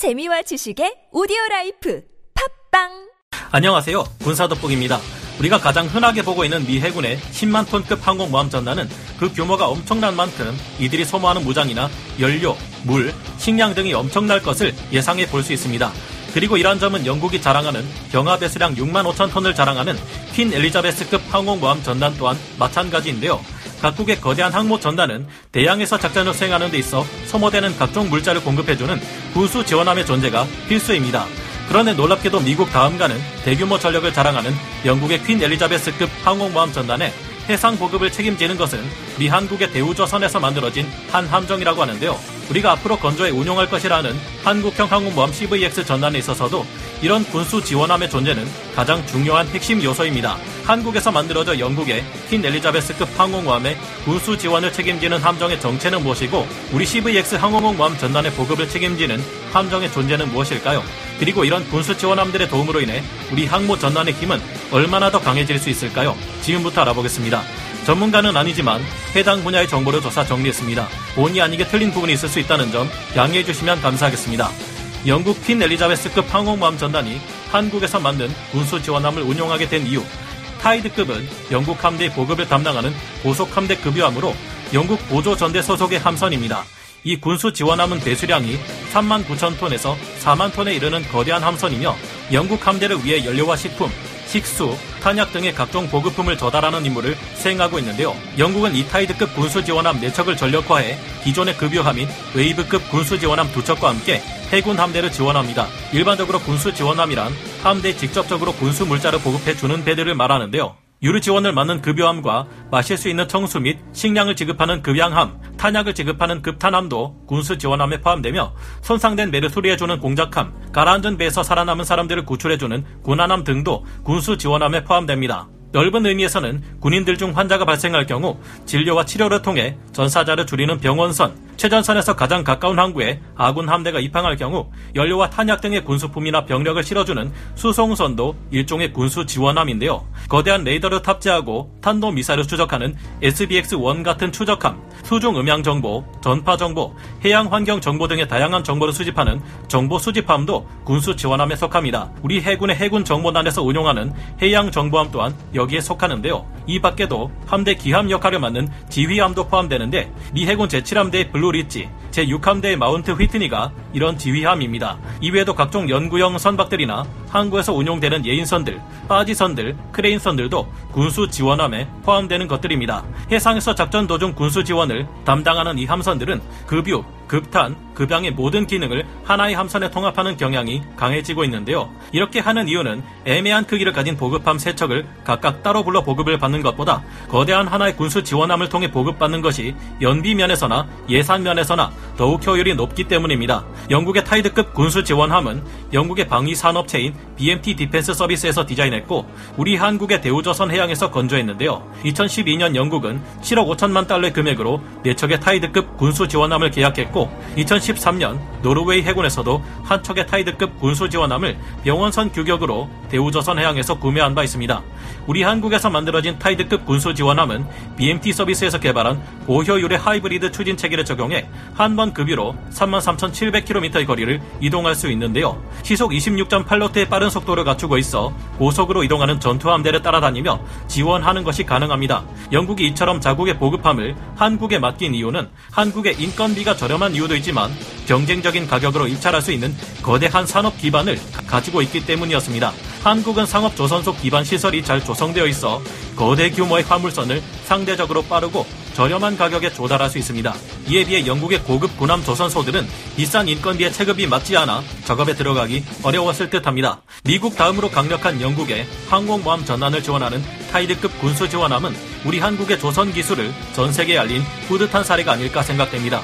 재미와 지식의 오디오 라이프 팟빵 안녕하세요. 군사 돋보기입니다. 우리가 가장 흔하게 보고 있는 미 해군의 10만 톤급 항공모함 전단은 그 규모가 엄청난 만큼 이들이 소모하는 무장이나 연료, 물, 식량 등이 엄청날 것을 예상해 볼 수 있습니다. 그리고 이러한 점은 영국이 자랑하는 경하 배수량 6만 5천 톤을 자랑하는 퀸 엘리자베스급 항공모함 전단 또한 마찬가지인데요. 각국의 거대한 항모 전단은 대양에서 작전을 수행하는 데 있어 소모되는 각종 물자를 공급해주는 군수 지원함의 존재가 필수입니다. 그런데 놀랍게도 미국 다음가는 대규모 전력을 자랑하는 영국의 퀸 엘리자베스급 항공모함 전단에 해상 보급을 책임지는 것은 미 한국의 대우조선에서 만들어진 한 함정이라고 하는데요. 우리가 앞으로 건조해 운용할 것이라는 한국형 항공모함 CVX 전단에 있어서도 이런 군수 지원함의 존재는 가장 중요한 핵심 요소입니다. 한국에서 만들어져 영국의 퀸 엘리자베스급 항공모함의 군수 지원을 책임지는 함정의 정체는 무엇이고 우리 CVX 항공모함 전단의 보급을 책임지는 함정의 존재는 무엇일까요? 그리고 이런 군수 지원함들의 도움으로 인해 우리 항모 전단의 힘은 얼마나 더 강해질 수 있을까요? 지금부터 알아보겠습니다. 전문가는 아니지만 해당 분야의 정보를 조사 정리했습니다. 본의 아니게 틀린 부분이 있을 수 있다는 점 양해해 주시면 감사하겠습니다. 영국 퀸 엘리자베스급 항공모함 전단이 한국에서 만든 군수 지원함을 운용하게 된 이유 타이드급은 영국 함대 보급을 담당하는 고속 함대 급유함으로 영국 보조 전대 소속의 함선입니다. 이 군수 지원함은 배수량이 3만 9천 톤에서 4만 톤에 이르는 거대한 함선이며 영국 함대를 위해 연료와 식품, 식수, 탄약 등의 각종 보급품을 전달하는 임무를 수행하고 있는데요. 영국은 이타이드급 군수 지원함 4척을 전력화해 기존의 급유함인 웨이브급 군수 지원함 2척과 함께 해군 함대를 지원합니다. 일반적으로 군수 지원함이란 함대에 직접적으로 군수 물자를 보급해 주는 배들을 말하는데요. 유류 지원을 맞는 급여함과 마실 수 있는 청수 및 식량을 지급하는 급양함, 탄약을 지급하는 급탄함도 군수 지원함에 포함되며 손상된 매를 수리해주는 공작함, 가라앉은 배에서 살아남은 사람들을 구출해주는 군안함 등도 군수 지원함에 포함됩니다. 넓은 의미에서는 군인들 중 환자가 발생할 경우 진료와 치료를 통해 전사자를 줄이는 병원선, 최전선에서 가장 가까운 항구에 아군 함대가 입항할 경우 연료와 탄약 등의 군수품이나 병력을 실어주는 수송선도 일종의 군수 지원함인데요. 거대한 레이더를 탑재하고 탄도 미사일을 추적하는 SBX-1 같은 추적함, 수중 음향 정보, 전파 정보, 해양 환경 정보 등의 다양한 정보를 수집하는 정보 수집함도 군수 지원함에 속합니다. 우리 해군의 해군 정보단에서 운용하는 해양 정보함 또한 여기에 속하는데요. 이 밖에도 함대 기함 역할을 맡는 지휘함도 포함되는데 미 해군 제7함대의 블루릿지, 제6함대의 마운트 휘트니가 이런 지휘함입니다. 이외에도 각종 연구용 선박들이나 항구에서 운용되는 예인선들, 빠지선들, 크레인선들도 군수 지원함에 포함되는 것들입니다. 해상에서 작전 도중 군수 지원을 담당하는 이 함선들은 급유, 급탄, 급양의 모든 기능을 하나의 함선에 통합하는 경향이 강해지고 있는데요. 이렇게 하는 이유는 애매한 크기를 가진 보급함 세 척을 각각 따로 불러 보급을 받는 것보다 거대한 하나의 군수 지원함을 통해 보급받는 것이 연비 면에서나 예산 면에서나 더욱 효율이 높기 때문입니다. 영국의 타이드급 군수 지원함은 영국의 방위 산업체인 BMT 디펜스 서비스에서 디자인했고 우리 한국의 대우조선 해양에서 건조했는데요. 2012년 영국은 7억 5천만 달러의 금액으로 4척의 타이드급 군수 지원함을 계약했고 2013년 노르웨이 해군에서도 한 척의 타이드급 군수 지원함을 병원선 규격으로 대우조선 해양에서 구매한 바 있습니다. 우리 한국에서 만들어진 타이드급 군수 지원함은 BMT 서비스에서 개발한 고효율의 하이브리드 추진 체계를 적용해 한번 급유로 33,700km의 거리를 이동할 수 있는데요. 시속 26.8노트의 빠른 속도를 갖추고 있어 고속으로 이동하는 전투함대를 따라다니며 지원하는 것이 가능합니다. 영국이 이처럼 자국의 보급함을 한국에 맡긴 이유는 한국의 인건비가 저렴한 이유도 있지만 경쟁적인 가격으로 입찰할 수 있는 거대한 산업 기반을 가지고 있기 때문이었습니다. 한국은 상업 조선소 기반 시설이 잘 조성되어 있어 거대 규모의 화물선을 상대적으로 빠르고 저렴한 가격에 조달할 수 있습니다. 이에 비해 영국의 고급 군함 조선소들은 비싼 인건비에 체급이 맞지 않아 작업에 들어가기 어려웠을 듯합니다. 미국 다음으로 강력한 영국의 항공모함 전환을 지원하는 타이드급 군수 지원함은 우리 한국의 조선 기술을 전 세계에 알린 뿌듯한 사례가 아닐까 생각됩니다.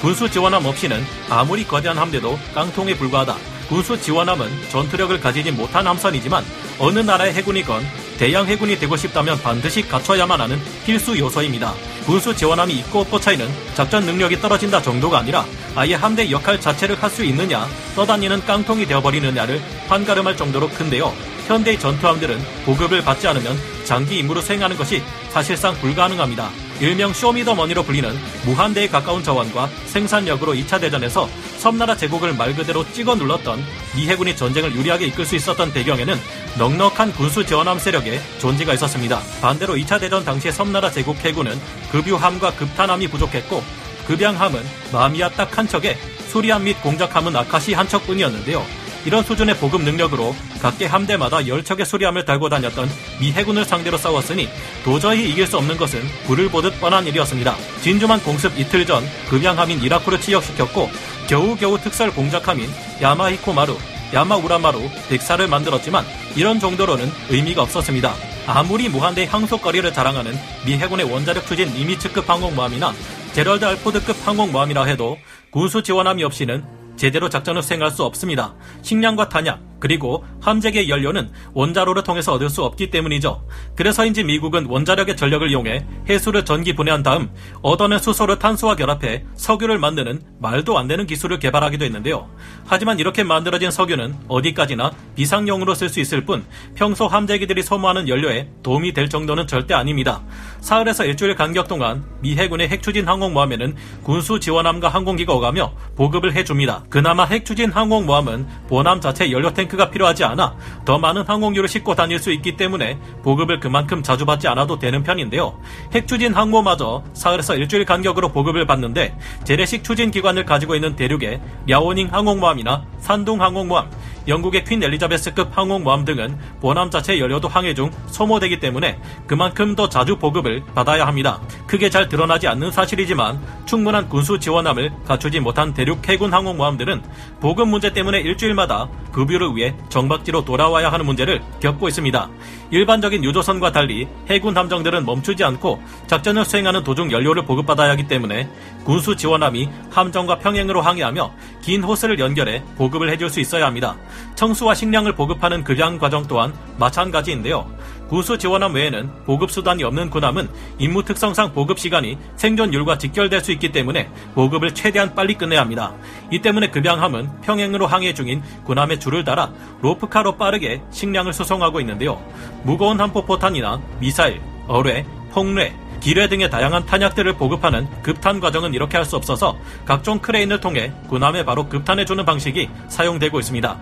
군수 지원함 없이는 아무리 거대한 함대도 깡통에 불과하다. 군수 지원함은 전투력을 가지지 못한 함선이지만 어느 나라의 해군이건 대양 해군이 되고 싶다면 반드시 갖춰야만 하는 필수 요소입니다. 군수 지원함이 있고 없고 차이는 작전 능력이 떨어진다 정도가 아니라 아예 함대 역할 자체를 할 수 있느냐, 떠다니는 깡통이 되어버리느냐를 판가름할 정도로 큰데요. 현대의 전투함들은 보급을 받지 않으면 장기 임무로 수행하는 것이 사실상 불가능합니다. 일명 쇼미더머니로 불리는 무한대에 가까운 자원과 생산력으로 2차 대전에서 섬나라 제국을 말 그대로 찍어 눌렀던 미 해군이 전쟁을 유리하게 이끌 수 있었던 배경에는 넉넉한 군수 지원함 세력의 존재가 있었습니다. 반대로 2차 대전 당시의 섬나라 제국 해군은 급유함과 급탄함이 부족했고 급양함은 마미아 딱 한 척에 수리함 및 공작함은 아카시 한 척뿐이었는데요. 이런 수준의 보급 능력으로 각계 함대마다 10척의 수리함을 달고 다녔던 미 해군을 상대로 싸웠으니 도저히 이길 수 없는 것은 불을 보듯 뻔한 일이었습니다. 진주만 공습 이틀 전 급양함인 이라쿠를 취역시켰고 겨우겨우 특설 공작함인 야마히코마루, 야마우라마루, 백사를 만들었지만 이런 정도로는 의미가 없었습니다. 아무리 무한대 항속거리를 자랑하는 미 해군의 원자력 추진 니미츠급 항공모함이나 제럴드 알포드급 항공모함이라 해도 군수 지원함이 없이는 제대로 작전을 수행할 수 없습니다. 식량과 탄약, 그리고 함재계 연료는 원자로를 통해서 얻을 수 없기 때문이죠. 그래서인지 미국은 원자력의 전력을 이용해 해수를 전기 분해한 다음 얻어낸 수소를 탄소와 결합해 석유를 만드는 말도 안 되는 기술을 개발하기도 했는데요. 하지만 이렇게 만들어진 석유는 어디까지나 비상용으로 쓸 수 있을 뿐 평소 함재기들이 소모하는 연료에 도움이 될 정도는 절대 아닙니다. 사흘에서 일주일 간격 동안 미 해군의 핵추진 항공모함에는 군수 지원함과 항공기가 오가며 보급을 해줍니다. 그나마 핵추진 항공모함은 보남 자체 연료 탱크 탱크가 필요하지 않아 더 많은 항공유를 싣고 다닐 수 있기 때문에 보급을 그만큼 자주 받지 않아도 되는 편인데요. 핵 추진 항모마저 사흘에서 일주일 간격으로 보급을 받는데 재래식 추진 기관을 가지고 있는 대륙의 랴오닝 항공모함이나 산둥 항공모함, 영국의 퀸 엘리자베스급 항공모함 등은 보남 자체 연료도 항해 중 소모되기 때문에 그만큼 더 자주 보급을 받아야 합니다. 크게 잘 드러나지 않는 사실이지만 충분한 군수 지원함을 갖추지 못한 대륙 해군 항공모함들은 보급 문제 때문에 일주일마다 급유를 위해 정박지로 돌아와야 하는 문제를 겪고 있습니다. 일반적인 유조선과 달리 해군 함정들은 멈추지 않고 작전을 수행하는 도중 연료를 보급받아야 하기 때문에 군수 지원함이 함정과 평행으로 항해하며 긴 호스를 연결해 보급을 해줄 수 있어야 합니다. 청수와 식량을 보급하는 급양 과정 또한 마찬가지인데요. 군수 지원함 외에는 보급 수단이 없는 군함은 임무 특성상 보급 시간이 생존율과 직결될 수 있기 때문에 보급을 최대한 빨리 끝내야 합니다. 이 때문에 급양함은 평행으로 항해 중인 군함의 줄을 달아 로프카로 빠르게 식량을 수송하고 있는데요. 무거운 함포포탄이나 미사일, 어뢰, 폭뢰, 기뢰 등의 다양한 탄약들을 보급하는 급탄 과정은 이렇게 할 수 없어서 각종 크레인을 통해 군함에 바로 급탄해주는 방식이 사용되고 있습니다.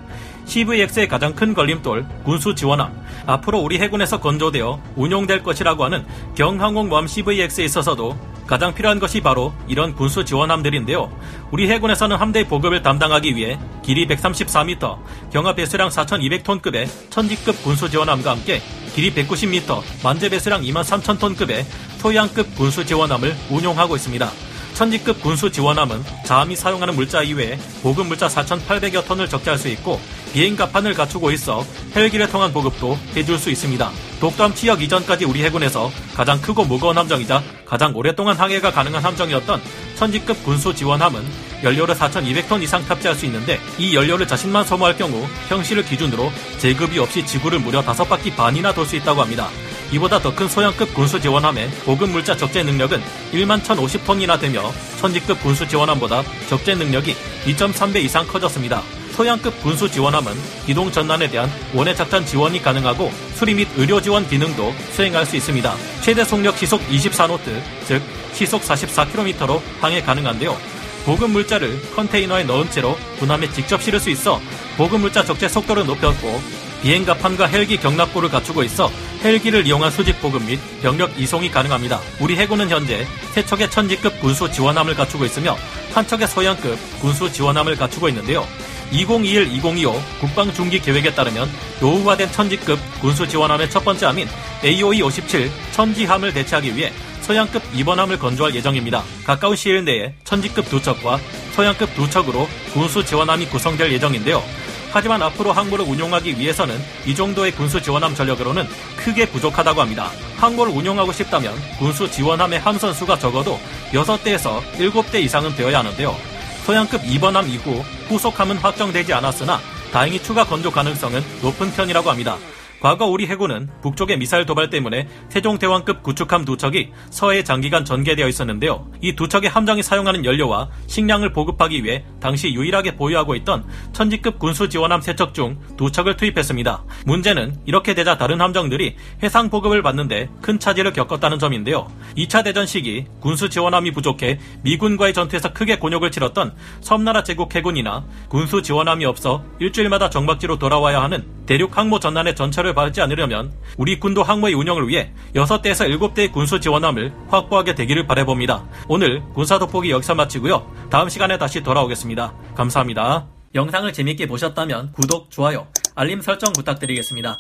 CVX의 가장 큰 걸림돌 군수 지원함 앞으로 우리 해군에서 건조되어 운용될 것이라고 하는 경항공모함 CVX에 있어서도 가장 필요한 것이 바로 이런 군수 지원함들인데요. 우리 해군에서는 함대 보급을 담당하기 위해 길이 134m, 경하 배수량 4,200톤급의 천지급 군수 지원함과 함께 길이 190m, 만재 배수량 2만 3천톤급의 소양급 군수 지원함을 운용하고 있습니다. 천지급 군수 지원함은 자함이 사용하는 물자 이외에 보급 물자 4,800여 톤을 적재할 수 있고 비행 갑판을 갖추고 있어 헬기를 통한 보급도 해줄 수 있습니다. 독담 취역 이전까지 우리 해군에서 가장 크고 무거운 함정이자 가장 오랫동안 항해가 가능한 함정이었던 천지급 군수 지원함은 연료를 4,200톤 이상 탑재할 수 있는데 이 연료를 자신만 소모할 경우 평시를 기준으로 제급이 없이 지구를 무려 5바퀴 반이나 돌 수 있다고 합니다. 이보다 더 큰 소형급 군수 지원함의 보급 물자 적재 능력은 1만 1,050톤이나 되며 천지급 군수 지원함보다 적재 능력이 2.3배 이상 커졌습니다. 소양급 군수 지원함은 기동 전란에 대한 원해 작전 지원이 가능하고 수리 및 의료 지원 기능도 수행할 수 있습니다. 최대 속력 시속 24노트, 즉 시속 44km로 항해 가능한데요. 보급 물자를 컨테이너에 넣은 채로 군함에 직접 실을 수 있어 보급 물자 적재 속도를 높였고 비행갑판과 헬기 경납고를 갖추고 있어 헬기를 이용한 수직 보급 및 병력 이송이 가능합니다. 우리 해군은 현재 세 척의 천지급 군수 지원함을 갖추고 있으며 한 척의 소형급 군수 지원함을 갖추고 있는데요. 2021-2025 국방 중기 계획에 따르면 노후화된 천지급 군수 지원함의 첫 번째 함인 AOE-57 천지함을 대체하기 위해 소양급 2번함을 건조할 예정입니다. 가까운 시일 내에 천지급 두 척과 소양급 두 척으로 군수 지원함이 구성될 예정인데요. 하지만 앞으로 항모를 운용하기 위해서는 이 정도의 군수 지원함 전력으로는 크게 부족하다고 합니다. 항모를 운용하고 싶다면 군수 지원함의 함선 수가 적어도 6대에서 7대 이상은 되어야 하는데요. 소양급 2번함 이후 후속함은 확정되지 않았으나 다행히 추가 건조 가능성은 높은 편이라고 합니다. 과거 우리 해군은 북쪽의 미사일 도발 때문에 세종대왕급 구축함 두 척이 서해에 장기간 전개되어 있었는데요. 이 두 척의 함정이 사용하는 연료와 식량을 보급하기 위해 당시 유일하게 보유하고 있던 천지급 군수 지원함 세 척 중 두 척을 투입했습니다. 문제는 이렇게 되자 다른 함정들이 해상 보급을 받는데 큰 차질을 겪었다는 점인데요. 2차 대전 시기 군수 지원함이 부족해 미군과의 전투에서 크게 곤욕을 치렀던 섬나라 제국 해군이나 군수 지원함이 없어 일주일마다 정박지로 돌아와야 하는 대륙 항모 전란의 전 철을 받지 않으려면 우리 군도 항모의 운영을 위해 6대에서 7대의 군수 지원함을 확보하게 되기를 바라봅니다. 오늘 군사 돋보기 여기서 마치고요. 다음 시간에 다시 돌아오겠습니다. 감사합니다. 영상을 재밌게 보셨다면 구독, 좋아요, 알림 설정 부탁드리겠습니다.